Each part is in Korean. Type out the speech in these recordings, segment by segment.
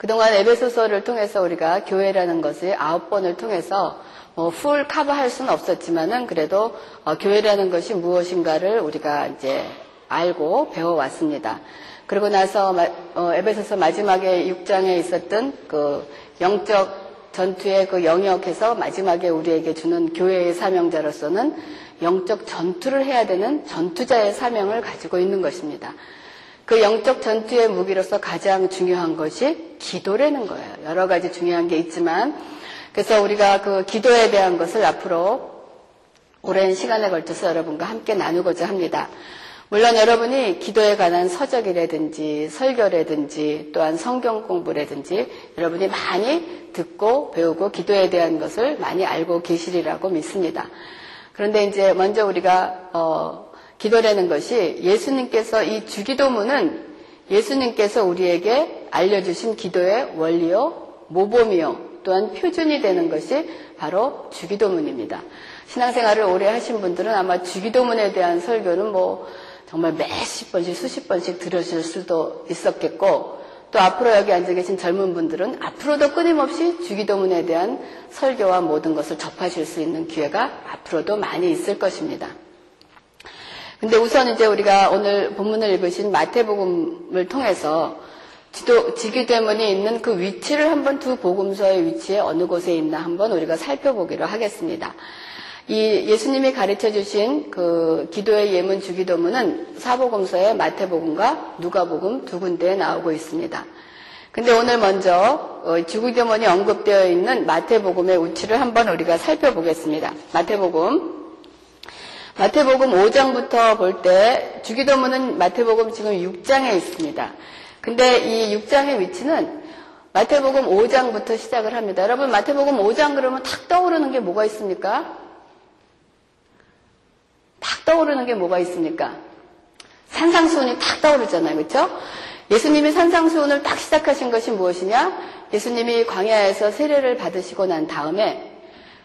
그동안 에베소서를 통해서 우리가 교회라는 것을 아홉 번을 통해서 뭐풀 커버할 수는 없었지만은 그래도 어, 교회라는 것이 무엇인가를 우리가 이제 알고 배워왔습니다. 그리고 나서 어, 에베소서 마지막에 6장에 있었던 그 영적 전투의 그 영역에서 마지막에 우리에게 주는 교회의 사명자로서는 영적 전투를 해야 되는 전투자의 사명을 가지고 있는 것입니다. 그 영적 전투의 무기로서 가장 중요한 것이 기도라는 거예요. 여러 가지 중요한 게 있지만 그래서 우리가 그 기도에 대한 것을 앞으로 오랜 시간에 걸쳐서 여러분과 함께 나누고자 합니다. 물론 여러분이 기도에 관한 서적이라든지 설교라든지 또한 성경 공부라든지 여러분이 많이 듣고 배우고 기도에 대한 것을 많이 알고 계시리라고 믿습니다. 그런데 이제 먼저 우리가 어, 기도라는 것이 예수님께서 이 주기도문은 예수님께서 우리에게 알려주신 기도의 원리요 모범이요 또한 표준이 되는 것이 바로 주기도문입니다. 신앙생활을 오래 하신 분들은 아마 주기도문에 대한 설교는 뭐 정말 몇십 번씩 수십 번씩 들으실 수도 있었겠고 또 앞으로 여기 앉아 계신 젊은 분들은 앞으로도 끊임없이 주기도문에 대한 설교와 모든 것을 접하실 수 있는 기회가 앞으로도 많이 있을 것입니다. 근데 우선 이제 우리가 오늘 본문을 읽으신 마태복음을 통해서 지도, 지기대문이 있는 그 위치를 한번 두 복음서의 위치에 어느 곳에 있나 한번 우리가 살펴보기로 하겠습니다. 이 예수님이 가르쳐 주신 그 기도의 예문 주기도문은 사복음서의 마태복음과 누가복음 두 군데에 나오고 있습니다. 근데 오늘 먼저 어, 주기도문이 언급되어 있는 마태복음의 위치를 한번 우리가 살펴보겠습니다. 마태복음 마태복음 5장부터 볼 때 주기도문은 마태복음 지금 6장에 있습니다. 근데 이 6장의 위치는 마태복음 5장부터 시작을 합니다. 여러분 마태복음 5장 그러면 탁 떠오르는 게 뭐가 있습니까? 탁 떠오르는 게 뭐가 있습니까? 산상수훈이 탁 떠오르잖아요. 그렇죠? 예수님이 산상수훈을 딱 시작하신 것이 무엇이냐? 예수님이 광야에서 세례를 받으시고 난 다음에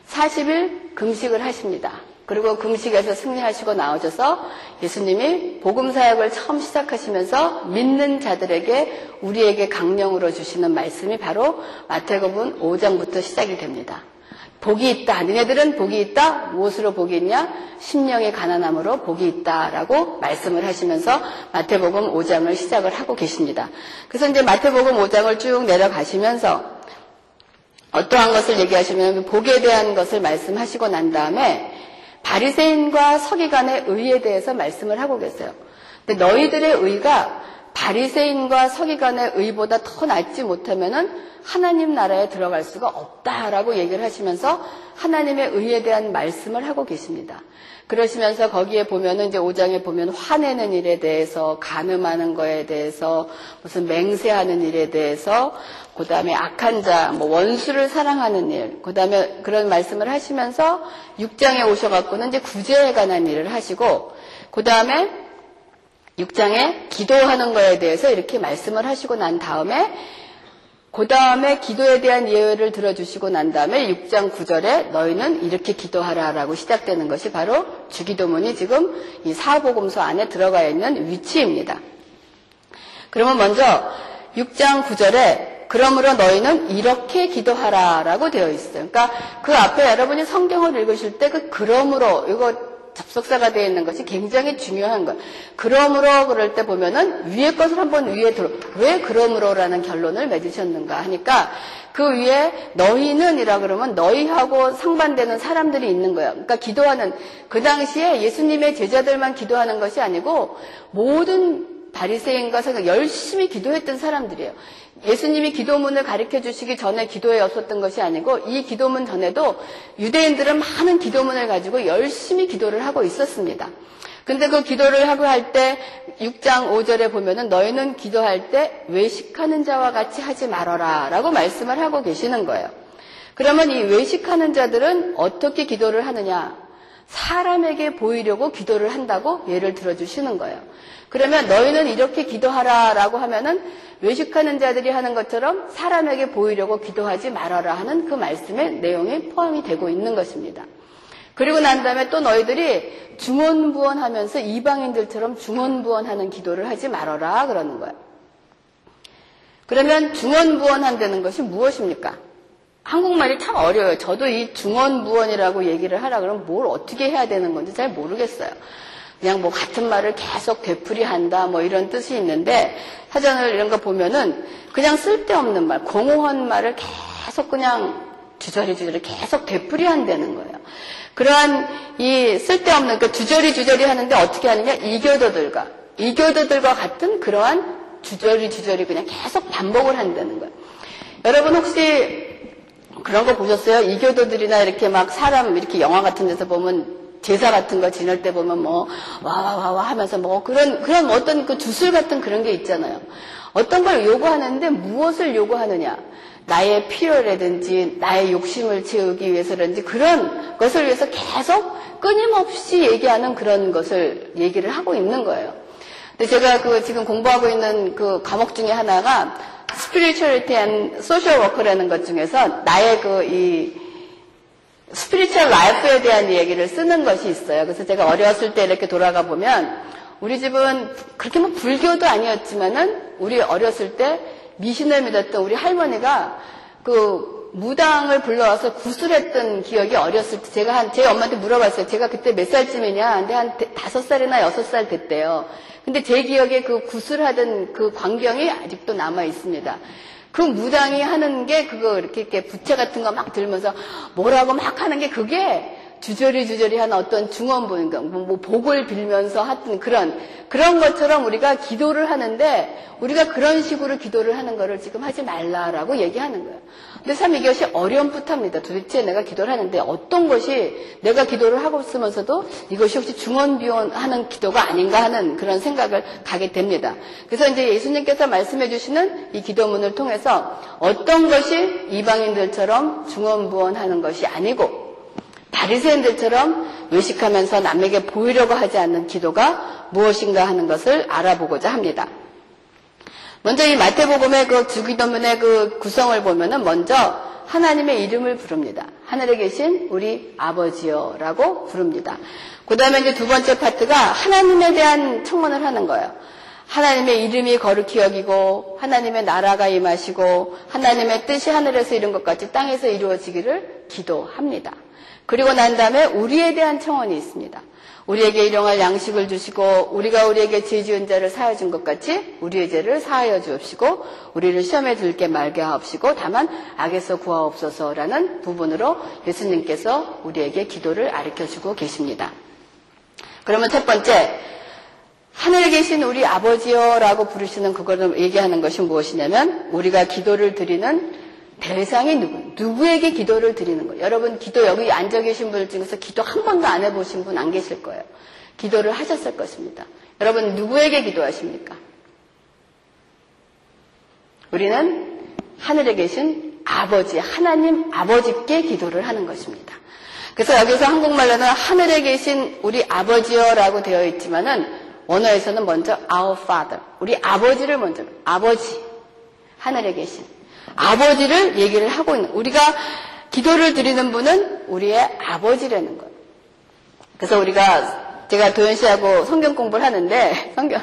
40일 금식을 하십니다. 그리고 금식에서 승리하시고 나오셔서 예수님이 복음 사역을 처음 시작하시면서 믿는 자들에게 우리에게 강령으로 주시는 말씀이 바로 마태복음 5장부터 시작이 됩니다. 복이 있다. 너네들은 복이 있다. 무엇으로 복이 있냐? 심령의 가난함으로 복이 있다라고 말씀을 하시면서 마태복음 5장을 시작을 하고 계십니다. 그래서 이제 마태복음 5장을 쭉 내려가시면서 어떠한 것을 얘기하시면 복에 대한 것을 말씀하시고 난 다음에 바리새인과 서기관의 의에 대해서 말씀을 하고 계세요. 근데 너희들의 의가 바리새인과 서기관의 의보다 더 낫지 못하면은 하나님 나라에 들어갈 수가 없다라고 얘기를 하시면서 하나님의 의에 대한 말씀을 하고 계십니다. 그러시면서 거기에 보면은 이제 5장에 보면 화내는 일에 대해서 간음하는 거에 대해서 무슨 맹세하는 일에 대해서 그 다음에 악한 자, 뭐 원수를 사랑하는 일, 그 다음에 그런 말씀을 하시면서 6장에 오셔 갖고는 이제 구제에 관한 일을 하시고 그 다음에 6장에 기도하는 거에 대해서 이렇게 말씀을 하시고 난 다음에 그 다음에 기도에 대한 예외를 들어주시고 난 다음에 6장 9절에 너희는 이렇게 기도하라 라고 시작되는 것이 바로 주기도문이 지금 이 사복음서 안에 들어가 있는 위치입니다. 그러면 먼저 6장 9절에 그러므로 너희는 이렇게 기도하라 라고 되어 있어요. 그러니까 그 앞에 여러분이 성경을 읽으실 때 그 그러므로 이거 접속사가 되어 있는 것이 굉장히 중요한 거예요. 그러므로 그럴 때 보면은 위에 것을 한번 위에 들어 왜 그러므로라는 결론을 맺으셨는가 하니까 그 위에 너희는이라 그러면 너희하고 상반되는 사람들이 있는 거예요. 그러니까 기도하는 그 당시에 예수님의 제자들만 기도하는 것이 아니고 모든 바리새인과 서기 열심히 기도했던 사람들이에요. 예수님이 기도문을 가르쳐 주시기 전에 기도에 없었던 것이 아니고 이 기도문 전에도 유대인들은 많은 기도문을 가지고 열심히 기도를 하고 있었습니다. 근데 그 기도를 하고 할 때 6장 5절에 보면은 너희는 기도할 때 외식하는 자와 같이 하지 말아라 라고 말씀을 하고 계시는 거예요. 그러면 이 외식하는 자들은 어떻게 기도를 하느냐? 사람에게 보이려고 기도를 한다고 예를 들어주시는 거예요. 그러면 너희는 이렇게 기도하라 라고 하면은 외식하는 자들이 하는 것처럼 사람에게 보이려고 기도하지 말아라 하는 그 말씀의 내용이 포함이 되고 있는 것입니다. 그리고 난 다음에 또 너희들이 중언부언 하면서 이방인들처럼 중언부언 하는 기도를 하지 말아라 그러는 거예요. 그러면 중언부언 한다는 것이 무엇입니까? 한국말이 참 어려워요. 저도 이 중언부언이라고 얘기를 하라 그러면 뭘 어떻게 해야 되는 건지 잘 모르겠어요. 그냥 뭐 같은 말을 계속 되풀이한다 뭐 이런 뜻이 있는데 사전을 이런 거 보면은 그냥 쓸데없는 말, 공허한 말을 계속 그냥 주저리 주저리 계속 되풀이한다는 거예요. 그러한 이 쓸데없는 그 주저리 주저리 하는데 어떻게 하느냐 이교도들과 이교도들과 같은 그러한 주저리 주저리 그냥 계속 반복을 한다는 거예요. 여러분 혹시 그런 거 보셨어요? 이교도들이나 이렇게 막 사람 이렇게 영화 같은 데서 보면 제사 같은 거 지낼 때 보면 뭐, 와, 와, 와, 와 하면서 뭐 그런, 그런 어떤 그 주술 같은 그런 게 있잖아요. 어떤 걸 요구하는데 무엇을 요구하느냐. 나의 필요라든지 나의 욕심을 채우기 위해서라든지 그런 것을 위해서 계속 끊임없이 얘기하는 그런 것을 얘기를 하고 있는 거예요. 근데 제가 그 지금 공부하고 있는 그 과목 중에 하나가 spirituality and social work라는 것 중에서 나의 그 이 spiritual life에 대한 얘기를 쓰는 것이 있어요. 그래서 제가 어렸을 때 이렇게 돌아가 보면 우리 집은 그렇게 뭐 불교도 아니었지만은 우리 어렸을 때 미신을 믿었던 우리 할머니가 그 무당을 불러와서 굿을 했던 기억이 어렸을 때 제가 한 제 엄마한테 물어봤어요. 제가 그때 몇 살쯤이냐? 근데 한 다섯 살이나 여섯 살 됐대요. 근데 제 기억에 그 구슬하던 그 광경이 아직도 남아 있습니다. 그 무당이 하는 게 그거 이렇게, 이렇게 부채 같은 거 막 들면서 뭐라고 막 하는 게 그게 주저리 주저리 하는 어떤 거, 뭐, 뭐 복을 빌면서 하여튼 그런 그런 것처럼 우리가 기도를 하는데 우리가 그런 식으로 기도를 하는 거를 지금 하지 말라라고 얘기하는 거예요. 근데 참 이것이 어려움풋합니다. 도대체 내가 기도를 하는데 어떤 것이 내가 기도를 하고 있으면서도 이것이 혹시 중원비원 하는 기도가 아닌가 하는 그런 생각을 가게 됩니다. 그래서 이제 예수님께서 말씀해 주시는 이 기도문을 통해서 어떤 것이 이방인들처럼 중원부원하는 것이 아니고 바리새인들처럼 외식하면서 남에게 보이려고 하지 않는 기도가 무엇인가 하는 것을 알아보고자 합니다. 먼저 이 마태복음의 그 주기도문의 그 구성을 보면은 먼저 하나님의 이름을 부릅니다. 하늘에 계신 우리 아버지여라고 부릅니다. 그 다음에 이제 두 번째 파트가 하나님에 대한 청문을 하는 거예요. 하나님의 이름이 거룩히 여기고 하나님의 나라가 임하시고 하나님의 뜻이 하늘에서 이룬 것 같이 땅에서 이루어지기를 기도합니다. 그리고 난 다음에 우리에 대한 청원이 있습니다. 우리에게 일용할 양식을 주시고 우리가 우리에게 죄 지은 자를 사하여 준 것 같이 우리의 죄를 사하여 주옵시고 우리를 시험에 들게 말게 하옵시고 다만 악에서 구하옵소서라는 부분으로 예수님께서 우리에게 기도를 가르쳐 주고 계십니다. 그러면 첫 번째 하늘에 계신 우리 아버지여라고 부르시는 그거를 얘기하는 것이 무엇이냐면 우리가 기도를 드리는 대상이 누구? 누구에게 기도를 드리는 거예요? 여러분 기도 여기 앉아 계신 분들 중에서 기도 한 번도 안 해보신 분 안 계실 거예요. 기도를 하셨을 것입니다. 여러분 누구에게 기도하십니까? 우리는 하늘에 계신 아버지, 하나님 아버지께 기도를 하는 것입니다. 그래서 여기서 한국말로는 하늘에 계신 우리 아버지여라고 되어 있지만은 원어에서는 먼저 our father, 우리 아버지를 먼저 아버지 하늘에 계신 아버지를 얘기를 하고 있는 우리가 기도를 드리는 분은 우리의 아버지라는 거예요. 그래서 우리가 제가 도현 씨하고 성경 공부를 하는데 성경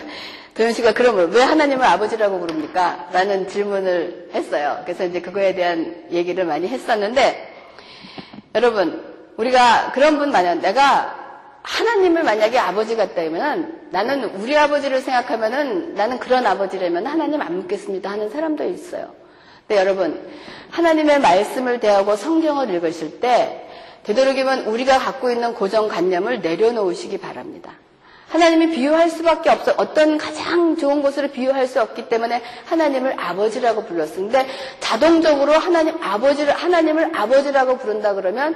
도현 씨가 그러면 왜 하나님을 아버지라고 부릅니까? 라는 질문을 했어요. 그래서 이제 그거에 대한 얘기를 많이 했었는데 여러분 우리가 그런 분 만약 내가 하나님을 만약에 아버지 같다면 나는 우리 아버지를 생각하면은 나는 그런 아버지라면 하나님 안 믿겠습니다 하는 사람도 있어요. 네, 여러분, 하나님의 말씀을 대하고 성경을 읽으실 때 되도록이면 우리가 갖고 있는 고정관념을 내려놓으시기 바랍니다. 하나님이 비유할 수밖에 없어 어떤 가장 좋은 곳으로 비유할 수 없기 때문에 하나님을 아버지라고 불렀는데 자동적으로 하나님 아버지를 하나님을 아버지라고 부른다 그러면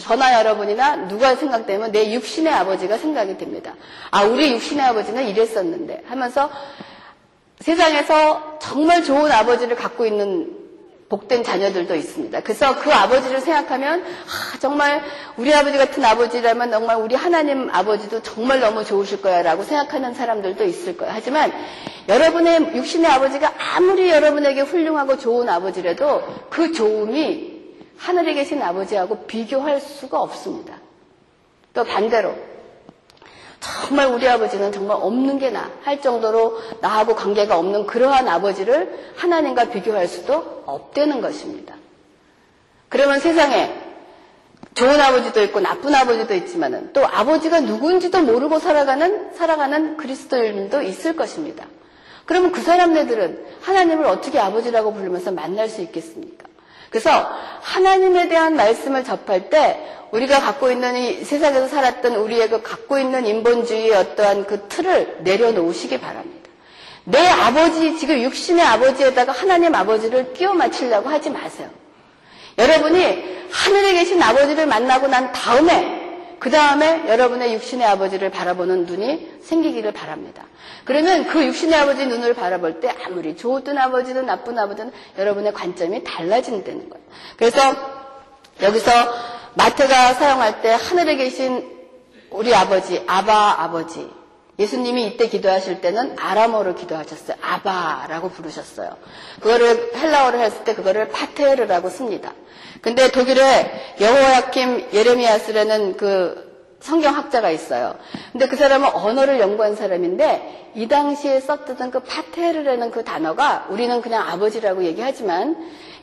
저나 여러분이나 누가 생각되면 내 육신의 아버지가 생각이 됩니다. 아 우리 육신의 아버지는 이랬었는데 하면서 세상에서 정말 좋은 아버지를 갖고 있는 복된 자녀들도 있습니다. 그래서 그 아버지를 생각하면 아, 정말 우리 아버지 같은 아버지라면 정말 우리 하나님 아버지도 정말 너무 좋으실 거야라고 생각하는 사람들도 있을 거예요. 하지만 여러분의 육신의 아버지가 아무리 여러분에게 훌륭하고 좋은 아버지라도 그 좋음이 하늘에 계신 아버지하고 비교할 수가 없습니다. 또 반대로 정말 우리 아버지는 정말 없는 게 나 할 정도로 나하고 관계가 없는 그러한 아버지를 하나님과 비교할 수도 없다는 것입니다. 그러면 세상에 좋은 아버지도 있고 나쁜 아버지도 있지만은 또 아버지가 누군지도 모르고 살아가는 살아가는 그리스도인도 있을 것입니다. 그러면 그 사람네들은 하나님을 어떻게 아버지라고 부르면서 만날 수 있겠습니까? 그래서 하나님에 대한 말씀을 접할 때 우리가 갖고 있는 이 세상에서 살았던 우리의 그 갖고 있는 인본주의의 어떠한 그 틀을 내려놓으시기 바랍니다. 내 아버지, 지금 육신의 아버지에다가 하나님 아버지를 끼워 맞추려고 하지 마세요. 여러분이 하늘에 계신 아버지를 만나고 난 다음에 그 다음에 여러분의 육신의 아버지를 바라보는 눈이 생기기를 바랍니다. 그러면 그 육신의 아버지 눈을 바라볼 때 아무리 좋은 아버지든 나쁜 아버지든 여러분의 관점이 달라진다는 거예요. 그래서 여기서 마태가 사용할 때 하늘에 계신 우리 아버지, 아바 아버지. 예수님이 이때 기도하실 때는 아람어로 기도하셨어요. 아바라고 부르셨어요. 그거를 헬라어로 했을 때 그거를 파테르라고 씁니다. 근데 독일에 여호야킴 예레미야스라는 그 성경학자가 있어요. 근데 그 사람은 언어를 연구한 사람인데 이 당시에 썼던 그 파테르라는 그 단어가 우리는 그냥 아버지라고 얘기하지만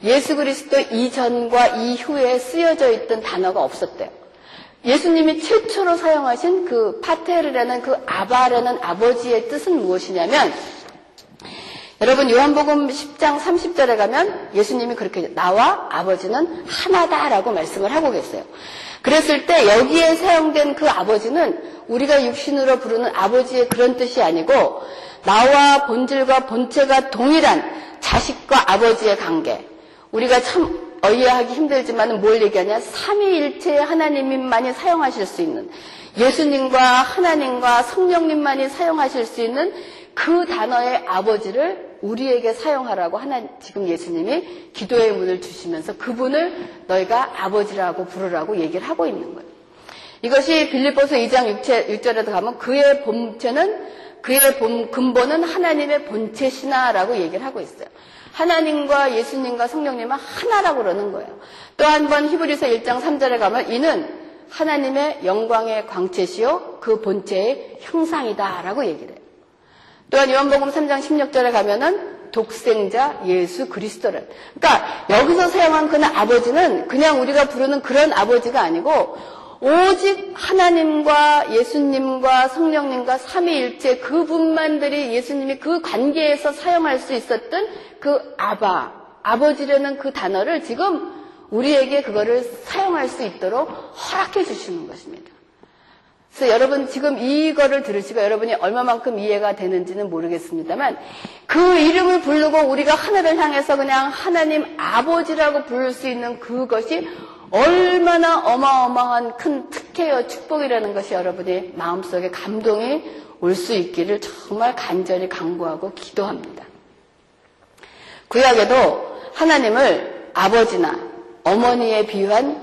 예수 그리스도 이전과 이후에 쓰여져 있던 단어가 없었대요. 예수님이 최초로 사용하신 그 파테르라는 그 아바라는 아버지의 뜻은 무엇이냐면 여러분 요한복음 10장 30절에 가면 예수님이 그렇게 나와 아버지는 하나다라고 말씀을 하고 계세요. 그랬을 때 여기에 사용된 그 아버지는 우리가 육신으로 부르는 아버지의 그런 뜻이 아니고 나와 본질과 본체가 동일한 자식과 아버지의 관계. 우리가 참 이해하기 힘들지만 뭘 얘기하냐? 삼위일체의 하나님만이 사용하실 수 있는 예수님과 하나님과 성령님만이 사용하실 수 있는 그 단어의 아버지를 우리에게 사용하라고 하나 지금 예수님이 기도의 문을 주시면서 그분을 너희가 아버지라고 부르라고 얘기를 하고 있는 거예요. 이것이 빌립보서 2장 6절에도 가면 그의 본체는 그의 본, 근본은 하나님의 본체시나라고 얘기를 하고 있어요. 하나님과 예수님과 성령님은 하나라고 그러는 거예요. 또 한 번 히브리서 1장 3절에 가면 이는 하나님의 영광의 광채시요 그 본체의 형상이다라고 얘기를 해요. 또한 요한복음 3장 16절에 가면은 독생자 예수 그리스도를. 그러니까 여기서 사용한 그는 아버지는 그냥 우리가 부르는 그런 아버지가 아니고 오직 하나님과 예수님과 성령님과 삼위일체 그분만들이 예수님이 그 관계에서 사용할 수 있었던 그 아바, 아버지라는 그 단어를 지금 우리에게 그거를 사용할 수 있도록 허락해 주시는 것입니다. 그래서 여러분 지금 이거를 들으시고 여러분이 얼마만큼 이해가 되는지는 모르겠습니다만 그 이름을 부르고 우리가 하늘을 향해서 그냥 하나님 아버지라고 부를 수 있는 그것이 얼마나 어마어마한 큰 특혜여 축복이라는 것이 여러분의 마음속에 감동이 올 수 있기를 정말 간절히 강구하고 기도합니다. 구약에도 하나님을 아버지나 어머니에 비유한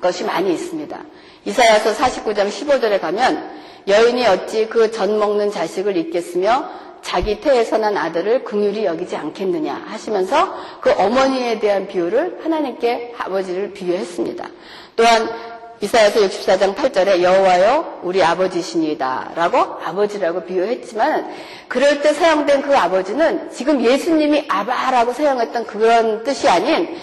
것이 많이 있습니다. 이사야서 49장 15절에 가면 여인이 어찌 그 전 먹는 자식을 잊겠으며 자기 태에서 난 아들을 긍휼히 여기지 않겠느냐 하시면서 그 어머니에 대한 비유를 하나님께 아버지를 비유했습니다. 또한 이사야서 64장 8절에 여호와여 우리 아버지시니다라고 아버지라고 비유했지만 그럴 때 사용된 그 아버지는 지금 예수님이 아바라고 사용했던 그런 뜻이 아닌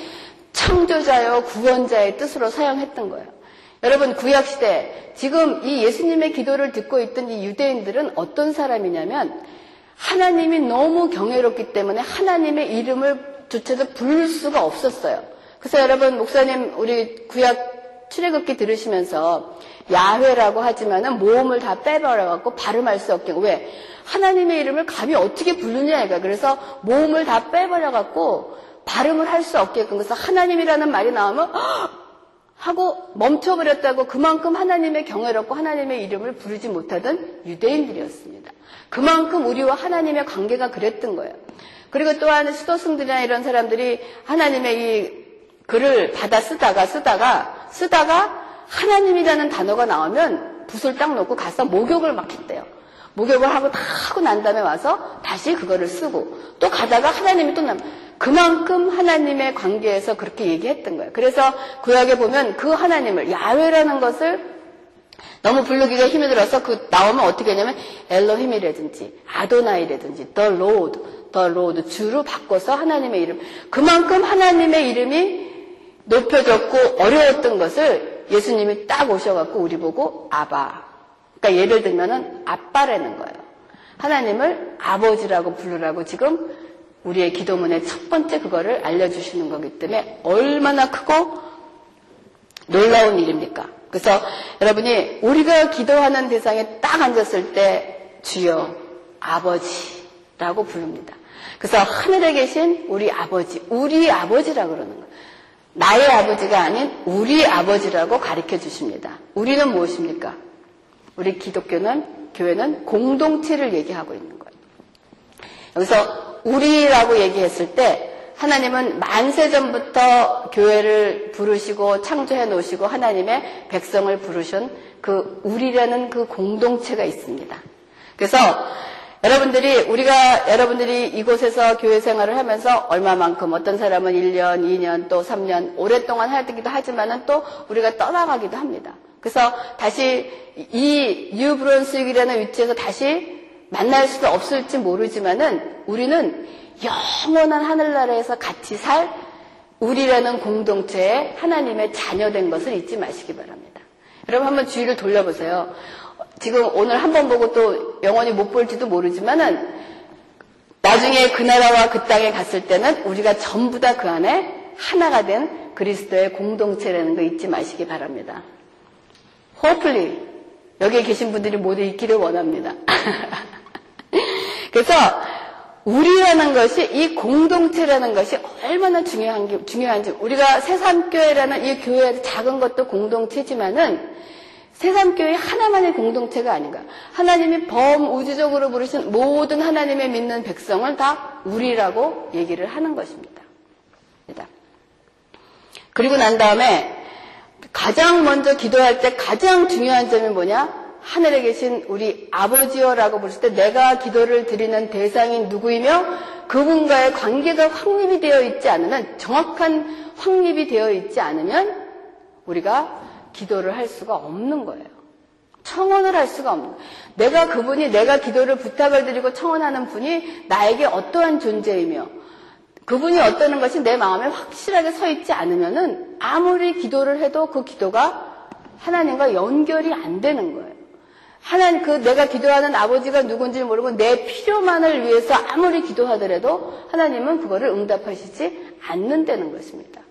창조자요 구원자의 뜻으로 사용했던 거예요. 여러분 구약 시대 지금 이 예수님의 기도를 듣고 있던 이 유대인들은 어떤 사람이냐면 하나님이 너무 경외롭기 때문에 하나님의 이름을 조차도 부를 수가 없었어요. 그래서 여러분 목사님 우리 구약 출애굽기 들으시면서 야훼라고 하지만은 모음을 다 빼버려 갖고 발음할 수 없게. 왜? 하나님의 이름을 감히 어떻게 부르냐 이가 그래서 모음을 다 빼버려 갖고 발음을 할 수 없게끔 그래서 하나님이라는 말이 나오면 하고 멈춰버렸다고 그만큼 하나님의 경외롭고 하나님의 이름을 부르지 못하던 유대인들이었습니다. 그만큼 우리와 하나님의 관계가 그랬던 거예요. 그리고 또한 수도승들이나 이런 사람들이 하나님의 이 글을 받아 쓰다가 쓰다가 쓰다가 하나님이라는 단어가 나오면 붓을 딱 놓고 가서 목욕을 막 했대요. 목욕을 하고 다 하고 난 다음에 와서 다시 그거를 쓰고 또 가다가 하나님이 또 남, 그만큼 하나님의 관계에서 그렇게 얘기했던 거예요. 그래서 구약에 보면 그 하나님을 야훼라는 것을 너무 부르기가 힘이 들어서 그 나오면 어떻게 하냐면 엘로힘이라든지 아도나이라든지 the Lord, the Lord 주로 바꿔서 하나님의 이름 그만큼 하나님의 이름이 높여졌고 어려웠던 것을 예수님이 딱 오셔갖고 우리 보고 아바. 그러니까 예를 들면은 아빠라는 거예요. 하나님을 아버지라고 부르라고 지금 우리의 기도문의 첫 번째 그거를 알려주시는 거기 때문에 얼마나 크고 놀라운 일입니까? 그래서 여러분이 우리가 기도하는 대상에 딱 앉았을 때 주여 아버지라고 부릅니다. 그래서 하늘에 계신 우리 아버지, 우리 아버지라고 그러는 거예요. 나의 아버지가 아닌 우리 아버지라고 가르쳐 주십니다. 우리는 무엇입니까? 우리 기독교는, 교회는 공동체를 얘기하고 있는 거예요. 여기서 우리라고 얘기했을 때 하나님은 만세 전부터 교회를 부르시고 창조해 놓으시고 하나님의 백성을 부르신 그 우리라는 그 공동체가 있습니다. 그래서 여러분들이 우리가 여러분들이 이곳에서 교회 생활을 하면서 얼마만큼 어떤 사람은 1년, 2년, 또 3년 오랫동안 하기도 하지만은 또 우리가 떠나가기도 합니다. 그래서 다시 이 뉴브론스윅이라는 위치에서 다시 만날 수도 없을지 모르지만은 우리는 영원한 하늘나라에서 같이 살 우리라는 공동체에 하나님의 자녀된 것을 잊지 마시기 바랍니다. 여러분 한번 주위를 돌려보세요. 지금 오늘 한 번 보고 또 영원히 못 볼지도 모르지만은 나중에 그 나라와 그 땅에 갔을 때는 우리가 전부 다 그 안에 하나가 된 그리스도의 공동체라는 거 잊지 마시기 바랍니다. hopefully 여기에 계신 분들이 모두 있기를 원합니다. 그래서 우리라는 것이 이 공동체라는 것이 얼마나 중요한 게, 중요한지 우리가 새삼교회라는 이 교회 작은 것도 공동체지만은 새삼교회 하나만의 공동체가 아닌가. 하나님이 범우주적으로 부르신 모든 하나님의 믿는 백성을 다 우리라고 얘기를 하는 것입니다. 그리고 난 다음에 가장 먼저 기도할 때 가장 중요한 점이 뭐냐? 하늘에 계신 우리 아버지여라고 부를 때 내가 기도를 드리는 대상인 누구이며 그분과의 관계가 확립이 되어 있지 않으면 정확한 확립이 되어 있지 않으면 우리가 기도를 할 수가 없는 거예요. 청원을 할 수가 없는 거예요. 내가 그분이 내가 기도를 부탁을 드리고 청원하는 분이 나에게 어떠한 존재이며 그분이 어떠는 것이 내 마음에 확실하게 서 있지 않으면은 아무리 기도를 해도 그 기도가 하나님과 연결이 안 되는 거예요. 하나님 그 내가 기도하는 아버지가 누군지 모르고 내 필요만을 위해서 아무리 기도하더라도 하나님은 그거를 응답하시지 않는다는 것입니다.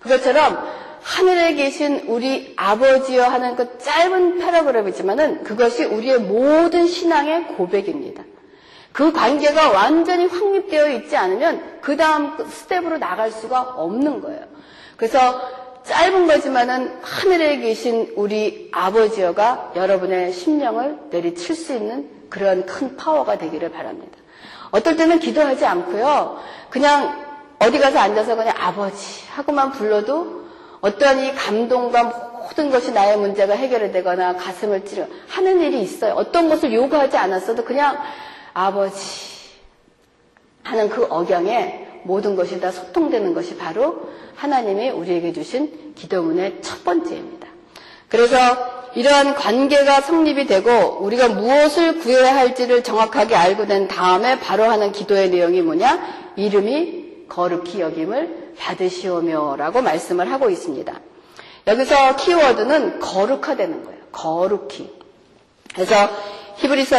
그것처럼 하늘에 계신 우리 아버지여 하는 그 짧은 패러그램이지만은 그것이 우리의 모든 신앙의 고백입니다. 그 관계가 완전히 확립되어 있지 않으면 그 다음 스텝으로 나갈 수가 없는 거예요. 그래서 짧은 거지만은 하늘에 계신 우리 아버지여가 여러분의 심령을 내리칠 수 있는 그런 큰 파워가 되기를 바랍니다. 어떨 때는 기도하지 않고요. 그냥 어디 가서 앉아서 그냥 아버지 하고만 불러도 어떠한 이 감동과 모든 것이 나의 문제가 해결이 되거나 가슴을 찌르르 하는 일이 있어요. 어떤 것을 요구하지 않았어도 그냥 아버지 하는 그 억양에 모든 것이 다 소통되는 것이 바로 하나님이 우리에게 주신 기도문의 첫 번째입니다. 그래서 이러한 관계가 성립이 되고 우리가 무엇을 구해야 할지를 정확하게 알고 난 다음에 바로 하는 기도의 내용이 뭐냐? 이름이 거룩히 여김을 받으시오며라고 말씀을 하고 있습니다. 여기서 키워드는 거룩화되는 거예요. 거룩히. 그래서 히브리서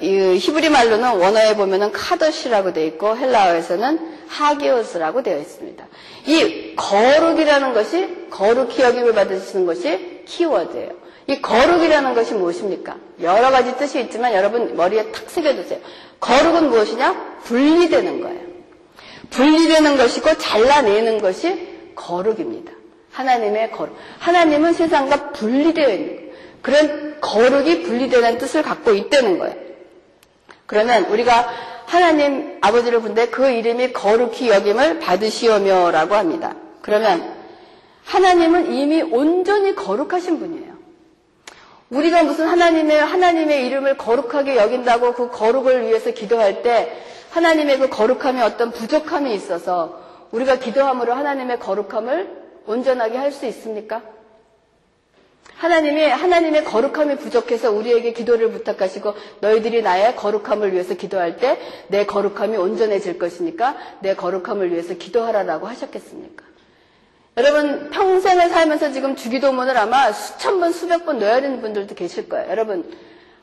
히브리 말로는 원어에 보면은 카더시라고 되어 있고 헬라어에서는 하기오스라고 되어 있습니다. 이 거룩이라는 것이 거룩히 여김을 받으시는 것이 키워드예요. 이 거룩이라는 것이 무엇입니까? 여러 가지 뜻이 있지만 여러분 머리에 탁 새겨두세요. 거룩은 무엇이냐? 분리되는 거예요. 분리되는 것이고 잘라내는 것이 거룩입니다. 하나님의 거룩. 하나님은 세상과 분리되어 있는 거예요. 그런 거룩이 분리되는 뜻을 갖고 있다는 거예요. 그러면 우리가 하나님 아버지를 본데 그 이름이 거룩히 여김을 받으시오며라고 합니다. 그러면 하나님은 이미 온전히 거룩하신 분이에요. 우리가 무슨 하나님의 하나님의 이름을 거룩하게 여긴다고 그 거룩을 위해서 기도할 때 하나님의 그 거룩함에 어떤 부족함이 있어서 우리가 기도함으로 하나님의 거룩함을 온전하게 할 수 있습니까? 하나님이 하나님의 거룩함이 부족해서 우리에게 기도를 부탁하시고 너희들이 나의 거룩함을 위해서 기도할 때 내 거룩함이 온전해질 것이니까 내 거룩함을 위해서 기도하라라고 하셨겠습니까? 여러분 평생을 살면서 지금 주기도문을 아마 수천 번 수백 번 넣어야 되는 분들도 계실 거예요. 여러분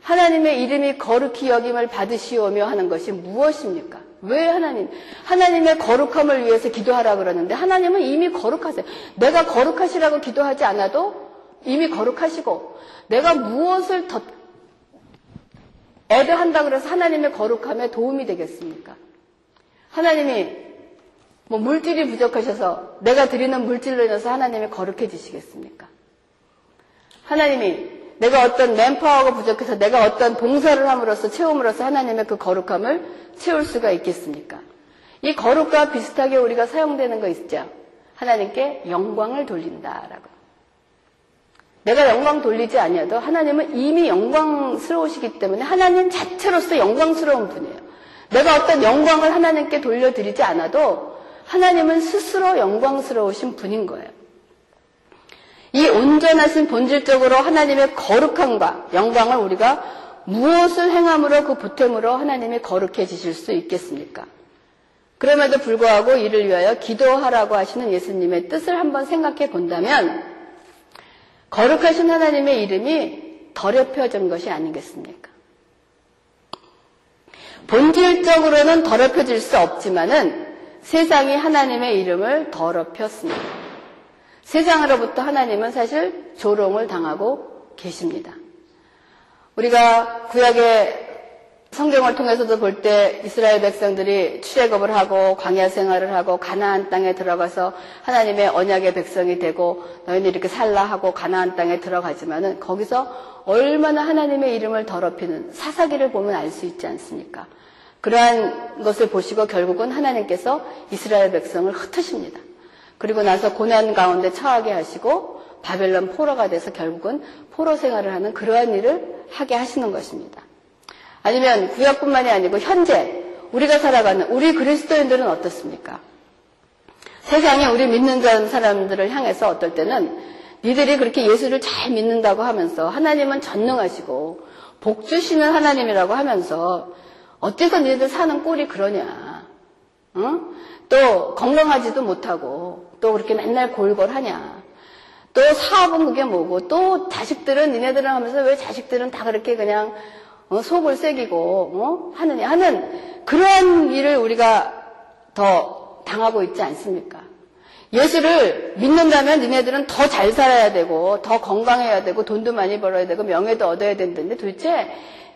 하나님의 이름이 거룩히 여김을 받으시오며 하는 것이 무엇입니까? 왜 하나님? 하나님의 거룩함을 위해서 기도하라 그러는데 하나님은 이미 거룩하세요. 내가 거룩하시라고 기도하지 않아도 이미 거룩하시고 내가 무엇을 더 애드한다 그래서 하나님의 거룩함에 도움이 되겠습니까? 하나님이 뭐 물질이 부족하셔서 내가 드리는 물질로 인해서 하나님이 거룩해지시겠습니까? 하나님이 내가 어떤 맨파워가 부족해서 내가 어떤 봉사를 함으로써 채움으로써 하나님의 그 거룩함을 채울 수가 있겠습니까? 이 거룩과 비슷하게 우리가 사용되는 거 있죠? 하나님께 영광을 돌린다라고. 내가 영광 돌리지 아니어도 하나님은 이미 영광스러우시기 때문에 하나님 자체로서 영광스러운 분이에요. 내가 어떤 영광을 하나님께 돌려드리지 않아도 하나님은 스스로 영광스러우신 분인 거예요. 이 온전하신 본질적으로 하나님의 거룩함과 영광을 우리가 무엇을 행함으로 그 보탬으로 하나님이 거룩해지실 수 있겠습니까? 그럼에도 불구하고 이를 위하여 기도하라고 하시는 예수님의 뜻을 한번 생각해 본다면 거룩하신 하나님의 이름이 더럽혀진 것이 아니겠습니까? 본질적으로는 더럽혀질 수 없지만은 세상이 하나님의 이름을 더럽혔습니다. 세상으로부터 하나님은 사실 조롱을 당하고 계십니다. 우리가 구약의 성경을 통해서도 볼 때 이스라엘 백성들이 출애굽을 하고 광야 생활을 하고 가나안 땅에 들어가서 하나님의 언약의 백성이 되고 너희는 이렇게 살라 하고 가나안 땅에 들어가지만은 거기서 얼마나 하나님의 이름을 더럽히는 사사기를 보면 알 수 있지 않습니까? 그러한 것을 보시고 결국은 하나님께서 이스라엘 백성을 흩으십니다. 그리고 나서 고난 가운데 처하게 하시고 바벨론 포로가 돼서 결국은 포로 생활을 하는 그러한 일을 하게 하시는 것입니다. 아니면 구약뿐만이 아니고 현재 우리가 살아가는 우리 그리스도인들은 어떻습니까? 세상에 우리 믿는 사람들을 향해서 어떨 때는 니들이 그렇게 예수를 잘 믿는다고 하면서 하나님은 전능하시고 복 주시는 하나님이라고 하면서 어째서 니들 사는 꼴이 그러냐? 응? 또 건강하지도 못하고 또 그렇게 맨날 골골하냐? 또 사업은 그게 뭐고 또 자식들은 니네들은 하면서 왜 자식들은 다 그렇게 그냥 어, 속을 새기고 어? 하느냐 하는 그런 일을 우리가 더 당하고 있지 않습니까? 예수를 믿는다면 니네들은 더 잘 살아야 되고 더 건강해야 되고 돈도 많이 벌어야 되고 명예도 얻어야 된다는데 도대체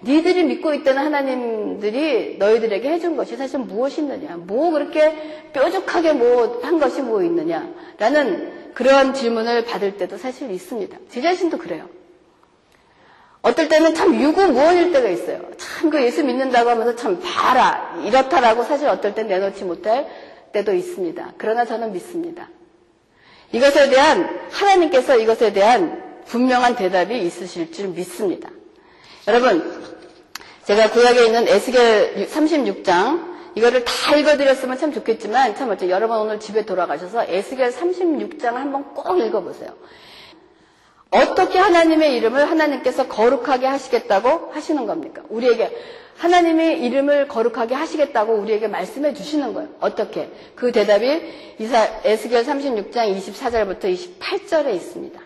니들이 믿고 있다는 하나님들이 너희들에게 해준 것이 사실 무엇이 있느냐? 뭐 그렇게 뾰족하게 뭐 한 것이 뭐 있느냐? 라는 그런 질문을 받을 때도 사실 있습니다. 제 자신도 그래요. 어떨 때는 참 유구무원일 때가 있어요. 참 그 예수 믿는다고 하면서 참 봐라 이렇다라고 사실 어떨 땐 내놓지 못할 때도 있습니다. 그러나 저는 믿습니다. 이것에 대한 하나님께서 이것에 대한 분명한 대답이 있으실 줄 믿습니다. 여러분 제가 구약에 있는 에스겔 36장 이거를 다 읽어드렸으면 참 좋겠지만 참 어째 여러분 오늘 집에 돌아가셔서 에스겔 36장을 한번 꼭 읽어보세요. 어떻게 하나님의 이름을 하나님께서 거룩하게 하시겠다고 하시는 겁니까? 우리에게 하나님의 이름을 거룩하게 하시겠다고 우리에게 말씀해 주시는 거예요. 어떻게? 그 대답이 이사, 에스겔 36장 24절부터 28절에 있습니다.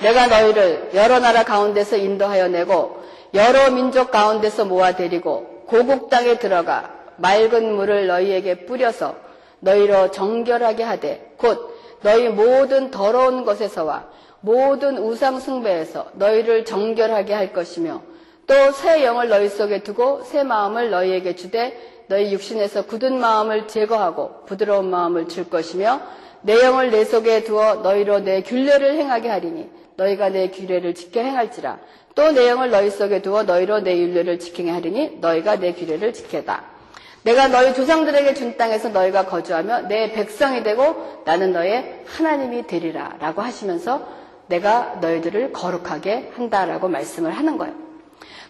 내가 너희를 여러 나라 가운데서 인도하여 내고 여러 민족 가운데서 모아 데리고 고국 땅에 들어가 맑은 물을 너희에게 뿌려서 너희로 정결하게 하되 곧 너희 모든 더러운 것에서와 모든 우상 숭배에서 너희를 정결하게 할 것이며 또 새 영을 너희 속에 두고 새 마음을 너희에게 주되 너희 육신에서 굳은 마음을 제거하고 부드러운 마음을 줄 것이며 내 영을 내 속에 두어 너희로 내 균례를 행하게 하리니 너희가 내 규례를 지켜 행할지라 또 내 영을 너희 속에 두어 너희로 내 율례를 지키게 하리니 너희가 내 규례를 지켜다. 내가 너희 조상들에게 준 땅에서 너희가 거주하며 내 백성이 되고 나는 너의 하나님이 되리라 라고 하시면서 내가 너희들을 거룩하게 한다라고 말씀을 하는 거예요.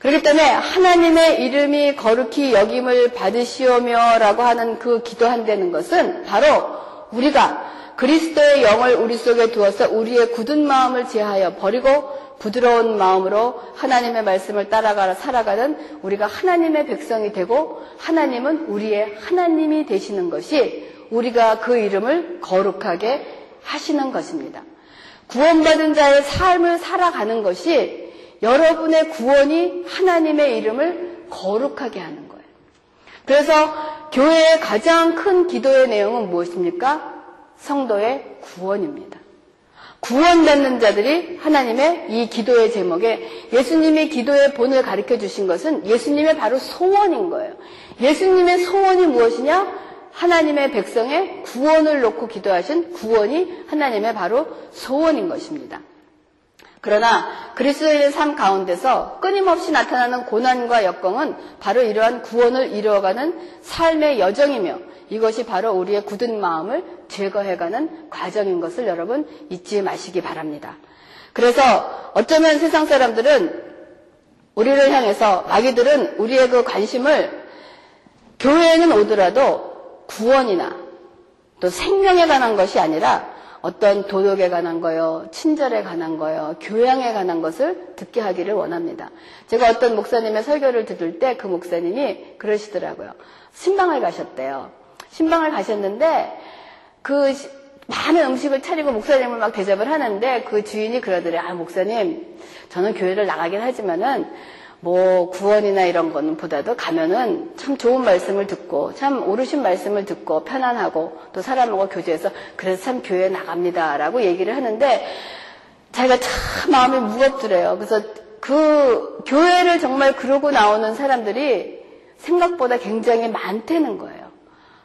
그렇기 때문에 하나님의 이름이 거룩히 여김을 받으시오며라고 하는 그 기도한다는 것은 바로 우리가 그리스도의 영을 우리 속에 두어서 우리의 굳은 마음을 제하여 버리고 부드러운 마음으로 하나님의 말씀을 따라가 살아가는 우리가 하나님의 백성이 되고 하나님은 우리의 하나님이 되시는 것이 우리가 그 이름을 거룩하게 하시는 것입니다. 구원받은 자의 삶을 살아가는 것이 여러분의 구원이 하나님의 이름을 거룩하게 하는 거예요. 그래서 교회의 가장 큰 기도의 내용은 무엇입니까? 성도의 구원입니다. 구원받는 자들이 하나님의 이 기도의 제목에 예수님이 기도의 본을 가르쳐 주신 것은 예수님의 바로 소원인 거예요. 예수님의 소원이 무엇이냐? 하나님의 백성의 구원을 놓고 기도하신 구원이 하나님의 바로 소원인 것입니다. 그러나 그리스도인의 삶 가운데서 끊임없이 나타나는 고난과 역경은 바로 이러한 구원을 이루어가는 삶의 여정이며 이것이 바로 우리의 굳은 마음을 제거해가는 과정인 것을 여러분 잊지 마시기 바랍니다. 그래서 어쩌면 세상 사람들은 우리를 향해서 마귀들은 우리의 그 관심을 교회에는 오더라도 구원이나 또 생명에 관한 것이 아니라 어떤 도덕에 관한 거요, 친절에 관한 거요, 교양에 관한 것을 듣게 하기를 원합니다. 제가 어떤 목사님의 설교를 들을 때 그 목사님이 그러시더라고요. 신방을 가셨대요. 신방을 가셨는데 그 많은 음식을 차리고 목사님을 막 대접을 하는데 그 주인이 그러더래요. 아, 목사님, 저는 교회를 나가긴 하지만은 뭐 구원이나 이런 거는 보다도 가면은 참 좋은 말씀을 듣고 참 오르신 말씀을 듣고 편안하고 또 사람하고 교제해서 그래서 참 교회 나갑니다라고 얘기를 하는데 자기가 참 마음이 무겁더래요. 그래서 그 교회를 정말 그러고 나오는 사람들이 생각보다 굉장히 많다는 거예요.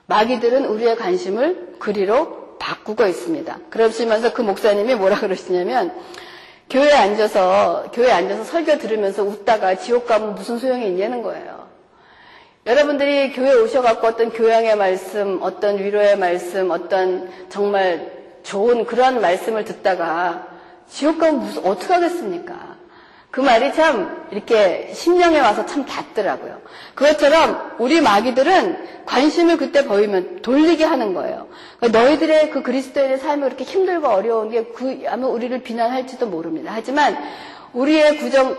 마귀들은 우리의 관심을 그리로 바꾸고 있습니다. 그러시면서 그 목사님이 뭐라 그러시냐면 교회에 앉아서 교회에 앉아서 설교 들으면서 웃다가 지옥 가면 무슨 소용이 있냐는 거예요. 여러분들이 교회 에 오셔갖고 어떤 교양의 말씀, 어떤 위로의 말씀, 어떤 정말 좋은 그런 말씀을 듣다가 지옥 가면 무슨 어떻게 하겠습니까? 그 말이 참 이렇게 심령에 와서 참 닿더라고요. 그것처럼 우리 마귀들은 관심을 그때 보이면 돌리게 하는 거예요. 그러니까 너희들의 그 그리스도인의 삶이 그렇게 힘들고 어려운 게 그, 아마 우리를 비난할지도 모릅니다. 하지만 우리의 구정,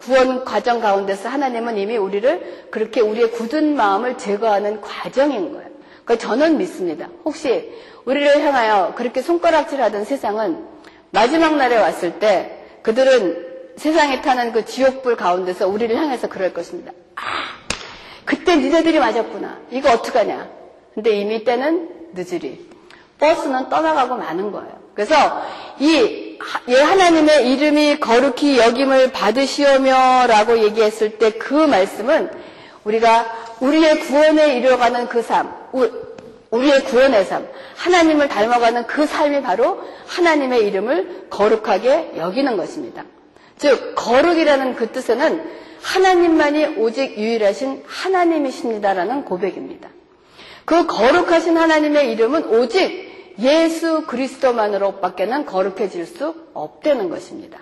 구원 과정 가운데서 하나님은 이미 우리를 그렇게 우리의 굳은 마음을 제거하는 과정인 거예요. 그러니까 저는 믿습니다. 혹시 우리를 향하여 그렇게 손가락질하던 세상은 마지막 날에 왔을 때 그들은 세상에 타는 그 지옥불 가운데서 우리를 향해서 그럴 것입니다. 아, 그때 니네들이 맞았구나. 이거 어떡하냐. 근데 이미 때는 늦으리. 버스는 떠나가고 마는 거예요. 그래서 이 예, 하나님의 이름이 거룩히 여김을 받으시오며 라고 얘기했을 때 그 말씀은 우리가 우리의 구원에 이르러가는 그 삶, 우리의 구원의 삶, 하나님을 닮아가는 그 삶이 바로 하나님의 이름을 거룩하게 여기는 것입니다. 즉, 거룩이라는 그 뜻에는 하나님만이 오직 유일하신 하나님이십니다라는 고백입니다. 그 거룩하신 하나님의 이름은 오직 예수 그리스도만으로 밖에는 거룩해질 수 없다는 것입니다.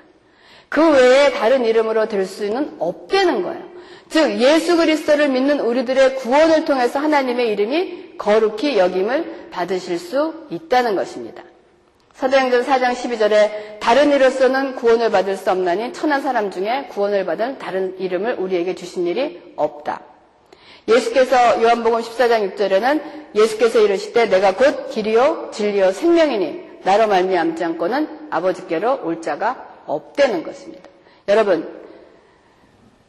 그 외에 다른 이름으로 될 수는 없다는 거예요. 즉 예수 그리스도를 믿는 우리들의 구원을 통해서 하나님의 이름이 거룩히 여김을 받으실 수 있다는 것입니다. 사도행전 4장 12절에 다른 이로서는 구원을 받을 수 없나니 천한 사람 중에 구원을 받은 다른 이름을 우리에게 주신 일이 없다. 예수께서 요한복음 14장 6절에는 예수께서 이르시되 내가 곧 길이요 진리요 생명이니 나로 말미암지 않고는 아버지께로 올 자가 없다는 것입니다. 여러분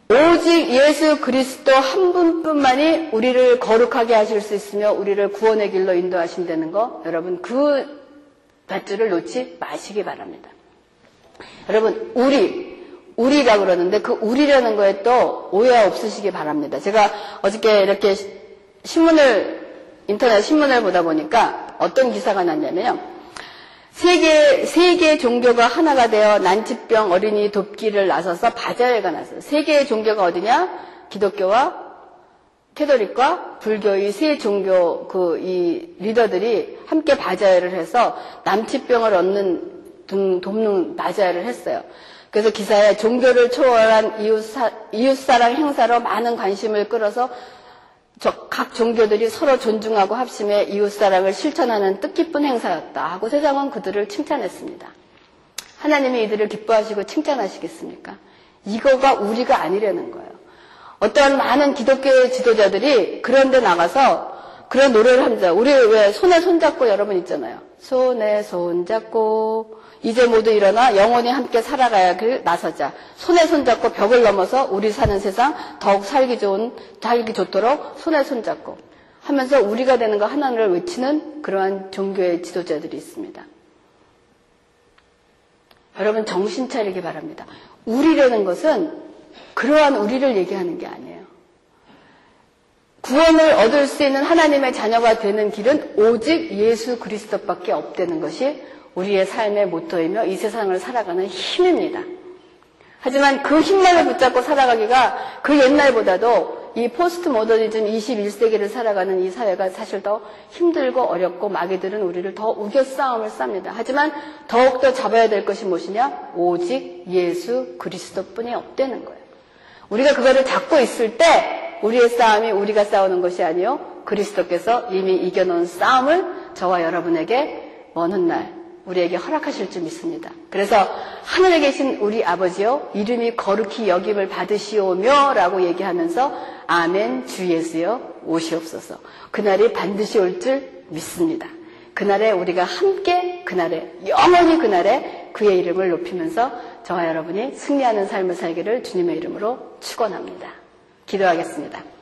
오직 예수 그리스도 한 분뿐만이 우리를 거룩하게 하실 수 있으며 우리를 구원의 길로 인도하신다는 거 여러분 그 밧줄을 놓지 마시기 바랍니다. 여러분, 우리, 우리라 그러는데 그 우리라는 거에 또 오해 없으시기 바랍니다. 제가 어저께 이렇게 신문을, 인터넷 신문을 보다 보니까 어떤 기사가 났냐면요. 세계, 세계 종교가 하나가 되어 난치병 어린이 돕기를 나서서 바자회가 났어요. 세계의 종교가 어디냐? 기독교와 캐도릭과 불교의 세 종교 그 이 리더들이 함께 바자회를 해서 남치병을 얻는 등 돕는 바자회를 했어요. 그래서 기사에 종교를 초월한 이웃사, 이웃사랑 행사로 많은 관심을 끌어서 저각 종교들이 서로 존중하고 합심해 이웃사랑을 실천하는 뜻깊은 행사였다 하고 세상은 그들을 칭찬했습니다. 하나님이 이들을 기뻐하시고 칭찬하시겠습니까? 이거가 우리가 아니라는 거예요. 어떤 많은 기독교의 지도자들이 그런 데 나가서 그런 노래를 합니다. 우리 왜 손에 손잡고 여러분 있잖아요. 손에 손잡고 이제 모두 일어나 영원히 함께 살아가야길 나서자. 손에 손잡고 벽을 넘어서 우리 사는 세상 더욱 살기 좋은 살기 좋도록 손에 손잡고 하면서 우리가 되는 거 하나를 외치는 그러한 종교의 지도자들이 있습니다. 여러분 정신 차리기 바랍니다. 우리라는 것은 그러한 우리를 얘기하는 게 아니에요. 구원을 얻을 수 있는 하나님의 자녀가 되는 길은 오직 예수 그리스도밖에 없다는 것이 우리의 삶의 모토이며 이 세상을 살아가는 힘입니다. 하지만 그 힘만을 붙잡고 살아가기가 그 옛날보다도 이 포스트 모더니즘 21세기를 살아가는 이 사회가 사실 더 힘들고 어렵고 마귀들은 우리를 더 우겨 싸움을 쌉니다. 하지만 더욱더 잡아야 될 것이 무엇이냐? 오직 예수 그리스도뿐이 없다는 거예요. 우리가 그거를 잡고 있을 때 우리의 싸움이 우리가 싸우는 것이 아니요 그리스도께서 이미 이겨놓은 싸움을 저와 여러분에게 먼 훗날 우리에게 허락하실 줄 믿습니다. 그래서 하늘에 계신 우리 아버지요 이름이 거룩히 여김을 받으시오며 라고 얘기하면서 아멘 주 예수여 오시옵소서 그날이 반드시 올 줄 믿습니다. 그날에 우리가 함께 그날에 영원히 그날에 그의 이름을 높이면서 저와 여러분이 승리하는 삶을 살기를 주님의 이름으로 축원합니다. 기도하겠습니다.